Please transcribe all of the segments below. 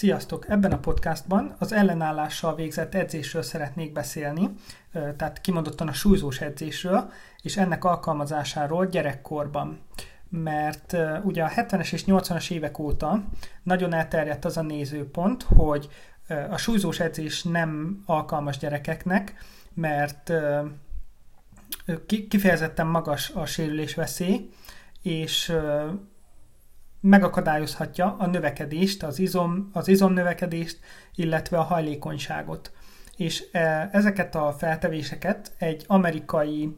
Sziasztok! Ebben a podcastban az ellenállással végzett edzésről szeretnék beszélni, tehát kimondottan a súlyzós edzésről, és ennek alkalmazásáról gyerekkorban. Mert ugye a 70-es és 80-as évek óta nagyon elterjedt az a nézőpont, hogy a súlyzós edzés nem alkalmas gyerekeknek, mert kifejezetten magas a sérülés veszély, és megakadályozhatja a növekedést, az, izom, az izomnövekedést, illetve a hajlékonyságot. És e, ezeket a feltevéseket egy amerikai,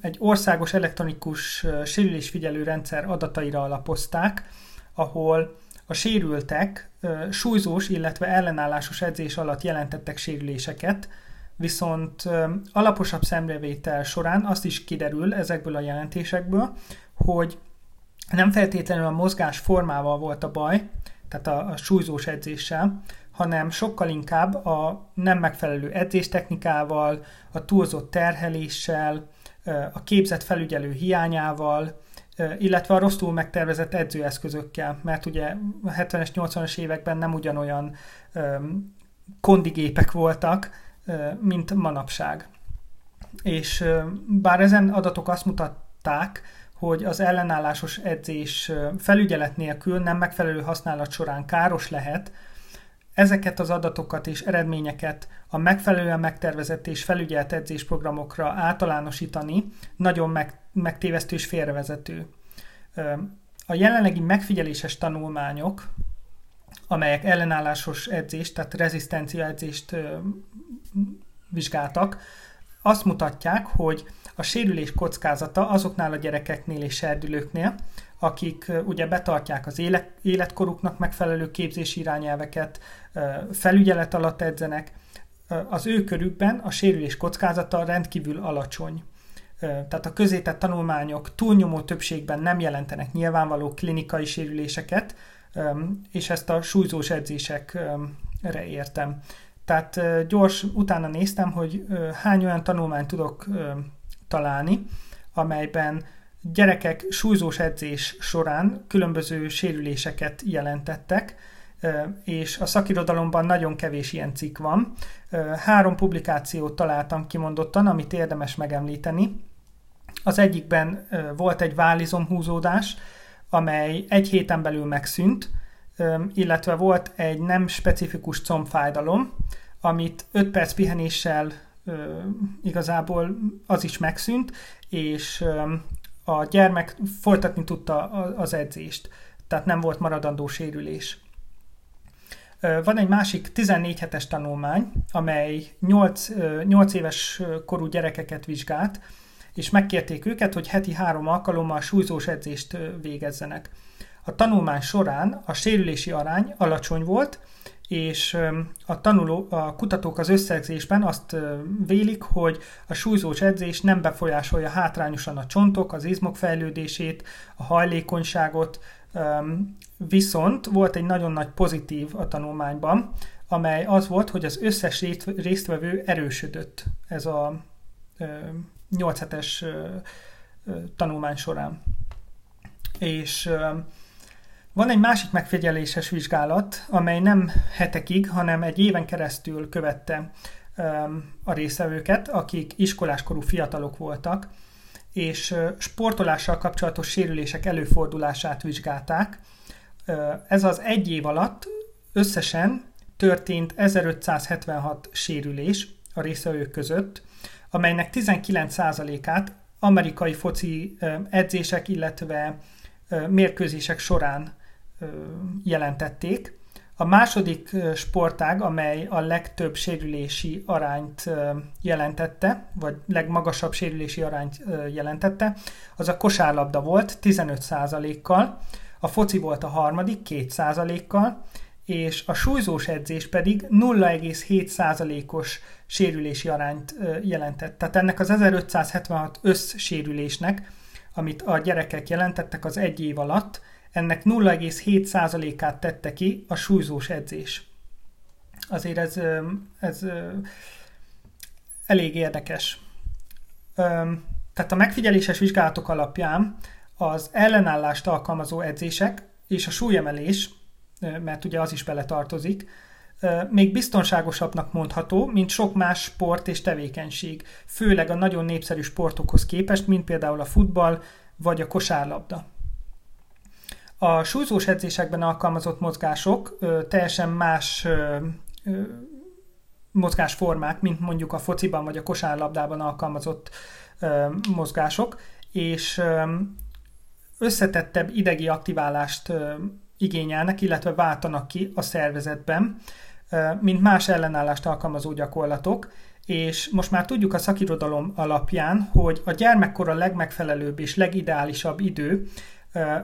egy országos elektronikus sérülésfigyelő rendszer adataira alapozták, ahol a sérültek súlyzós, illetve ellenállásos edzés alatt jelentettek sérüléseket, viszont alaposabb szemrevétel során azt is kiderül ezekből a jelentésekből, hogy nem feltétlenül a mozgás formával volt a baj, tehát a, a súlyzós edzéssel, hanem sokkal inkább a nem megfelelő edzéstechnikával, a túlzott terheléssel, a képzett felügyelő hiányával, illetve a rosszul megtervezett edzőeszközökkel, mert ugye a 70-es, 80-as években nem ugyanolyan kondigépek voltak, mint manapság. És bár ezen adatok azt mutatták, hogy az ellenállásos edzés felügyelet nélkül nem megfelelő használat során káros lehet, ezeket az adatokat és eredményeket a megfelelően megtervezett és felügyelt edzésprogramokra általánosítani nagyon meg, megtévesztő és félrevezető. A jelenlegi megfigyeléses tanulmányok, amelyek ellenállásos edzést, tehát rezisztencia edzést vizsgáltak, azt mutatják, hogy a sérülés kockázata azoknál a gyerekeknél és serdülőknél, akik ugye betartják az élet, életkoruknak megfelelő képzési irányelveket, felügyelet alatt edzenek, az ő körükben a sérülés kockázata rendkívül alacsony. Tehát a közétett tanulmányok túlnyomó többségben nem jelentenek nyilvánvaló klinikai sérüléseket, és ezt a súlyzós edzésekre értem. Tehát gyors utána néztem, hogy hány olyan tanulmányt tudok találni, amelyben gyerekek súlyzós edzés során különböző sérüléseket jelentettek, és a szakirodalomban nagyon kevés ilyen cikk van. Három publikációt találtam kimondottan, amit érdemes megemlíteni. Az egyikben volt egy húzódás, amely egy héten belül megszűnt, illetve volt egy nem specifikus combfájdalom, amit 5 perc pihenéssel igazából az is megszűnt, és a gyermek folytatni tudta az edzést, tehát nem volt maradandó sérülés. Van egy másik 14 hetes tanulmány, amely 8, 8 éves korú gyerekeket vizsgált, és megkérték őket, hogy heti három alkalommal súlyzós edzést végezzenek. A tanulmány során a sérülési arány alacsony volt, és a, tanuló, a kutatók az összegzésben azt vélik, hogy a súlyzós edzés nem befolyásolja hátrányosan a csontok, az izmok fejlődését, a hajlékonyságot, viszont volt egy nagyon nagy pozitív a tanulmányban, amely az volt, hogy az összes résztvevő erősödött ez a 8 hetes tanulmány során. És van egy másik megfigyeléses vizsgálat, amely nem hetekig, hanem egy éven keresztül követte a részevőket, akik iskoláskorú fiatalok voltak, és sportolással kapcsolatos sérülések előfordulását vizsgálták. Ez az egy év alatt összesen történt 1576 sérülés a részvevők között, amelynek 19%-át amerikai foci edzések, illetve mérkőzések során jelentették. A második sportág, amely a legtöbb sérülési arányt jelentette, vagy legmagasabb sérülési arányt jelentette, az a kosárlabda volt 15%-kal, a foci volt a harmadik 2%-kal, és a súlyzós edzés pedig 0,7%-os sérülési arányt jelentett. Tehát ennek az 1576 összsérülésnek, amit a gyerekek jelentettek az egy év alatt, ennek 0,7%-át tette ki a súlyzós edzés. Azért ez, ez elég érdekes. Tehát a megfigyeléses vizsgálatok alapján az ellenállást alkalmazó edzések és a súlyemelés mert ugye az is beletartozik, még biztonságosabbnak mondható, mint sok más sport és tevékenység, főleg a nagyon népszerű sportokhoz képest, mint például a futball vagy a kosárlabda. A súlyzós edzésekben alkalmazott mozgások ö, teljesen más ö, ö, mozgásformák, mint mondjuk a fociban vagy a kosárlabdában alkalmazott ö, mozgások, és ö, összetettebb idegi aktiválást ö, igényelnek, illetve váltanak ki a szervezetben, ö, mint más ellenállást alkalmazó gyakorlatok, és most már tudjuk a szakirodalom alapján, hogy a gyermekkor a legmegfelelőbb és legideálisabb idő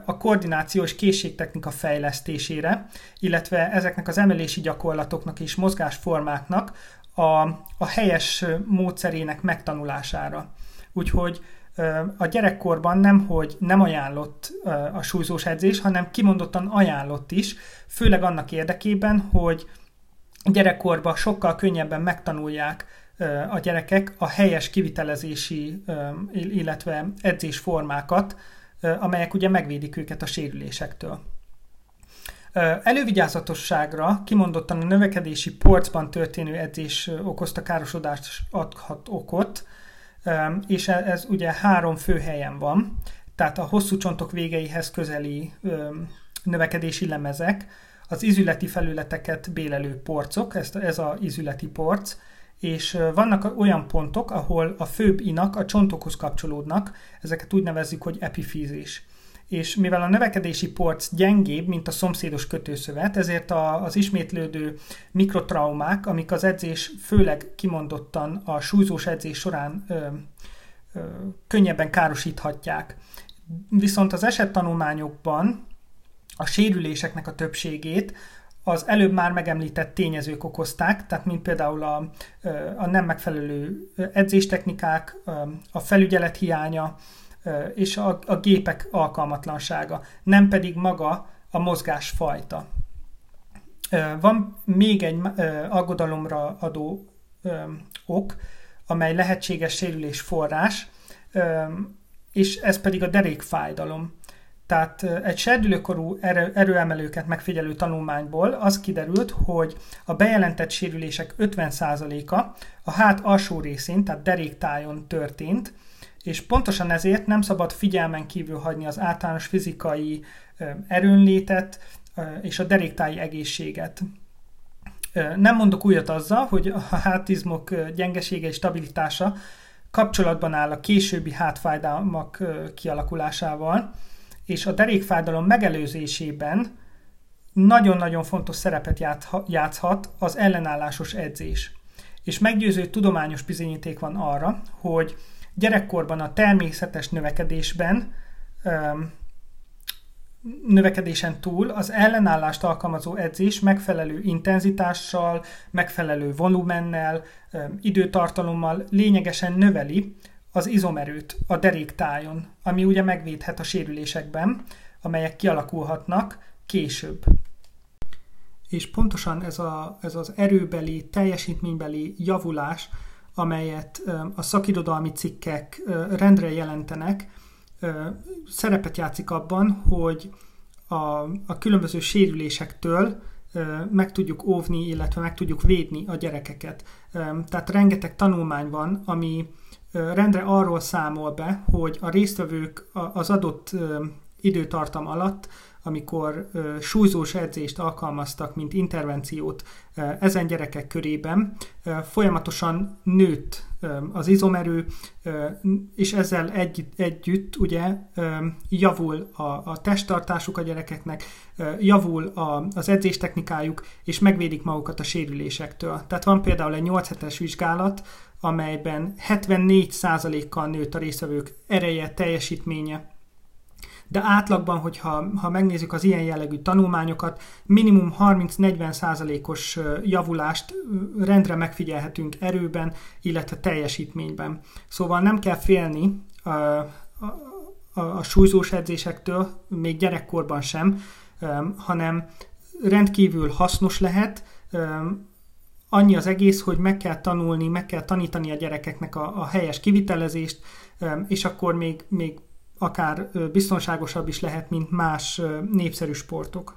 a koordináció és készségtechnika fejlesztésére, illetve ezeknek az emelési gyakorlatoknak és mozgásformáknak a, a helyes módszerének megtanulására. Úgyhogy a gyerekkorban nem, hogy nem ajánlott a súlyzós edzés, hanem kimondottan ajánlott is, főleg annak érdekében, hogy gyerekkorban sokkal könnyebben megtanulják a gyerekek a helyes kivitelezési, illetve edzésformákat, amelyek ugye megvédik őket a sérülésektől. Elővigyázatosságra kimondottan a növekedési porcban történő edzés okozta károsodást adhat okot, és e, ez ugye három fő helyen van, tehát a hosszú csontok végeihez közeli növekedési lemezek, az izületi felületeket bélelő porcok, ez, a izületi porc, és vannak olyan pontok, ahol a főbb inak a csontokhoz kapcsolódnak, ezeket úgy nevezzük, hogy epifízis. És mivel a növekedési porc gyengébb, mint a szomszédos kötőszövet, ezért a, az ismétlődő mikrotraumák, amik az edzés főleg kimondottan a súlyzós edzés során ö, ö, könnyebben károsíthatják. Viszont az esettanulmányokban a sérüléseknek a többségét az előbb már megemlített tényezők okozták, tehát mint például a, a nem megfelelő edzéstechnikák, a felügyelet hiánya és a, a gépek alkalmatlansága, nem pedig maga a mozgásfajta. Van még egy aggodalomra adó ok, amely lehetséges sérülés forrás, és ez pedig a derékfájdalom. Tehát egy serdülőkorú erő, erőemelőket megfigyelő tanulmányból az kiderült, hogy a bejelentett sérülések 50%-a a hát alsó részén, tehát deréktájon történt, és pontosan ezért nem szabad figyelmen kívül hagyni az általános fizikai erőnlétet és a deréktáji egészséget. Nem mondok újat azzal, hogy a hátizmok gyengesége és stabilitása kapcsolatban áll a későbbi hátfájdalmak kialakulásával, és a derékfájdalom megelőzésében nagyon-nagyon fontos szerepet játszhat az ellenállásos edzés. És meggyőző tudományos bizonyíték van arra, hogy gyerekkorban a természetes növekedésben növekedésen túl az ellenállást alkalmazó edzés megfelelő intenzitással, megfelelő volumennel, időtartalommal lényegesen növeli az izomerőt a deréktájon, ami ugye megvédhet a sérülésekben, amelyek kialakulhatnak később. És pontosan ez, a, ez az erőbeli, teljesítménybeli javulás, amelyet a szakirodalmi cikkek rendre jelentenek, szerepet játszik abban, hogy a, a különböző sérülésektől meg tudjuk óvni, illetve meg tudjuk védni a gyerekeket. Tehát rengeteg tanulmány van, ami rendre arról számol be, hogy a résztvevők az adott időtartam alatt, amikor súlyzós edzést alkalmaztak, mint intervenciót ezen gyerekek körében, folyamatosan nőtt az izomerő, és ezzel egy, együtt ugye javul a, a testtartásuk a gyerekeknek, javul a, az edzéstechnikájuk, és megvédik magukat a sérülésektől. Tehát van például egy 8 hetes vizsgálat, amelyben 74%-kal nőtt a részvevők ereje, teljesítménye, de átlagban, hogyha ha megnézzük az ilyen jellegű tanulmányokat, minimum 30-40%-os javulást rendre megfigyelhetünk erőben, illetve teljesítményben. Szóval nem kell félni a, a, a súlyzós edzésektől, még gyerekkorban sem, hanem rendkívül hasznos lehet, annyi az egész, hogy meg kell tanulni, meg kell tanítani a gyerekeknek a, a helyes kivitelezést, és akkor még, még akár biztonságosabb is lehet, mint más népszerű sportok.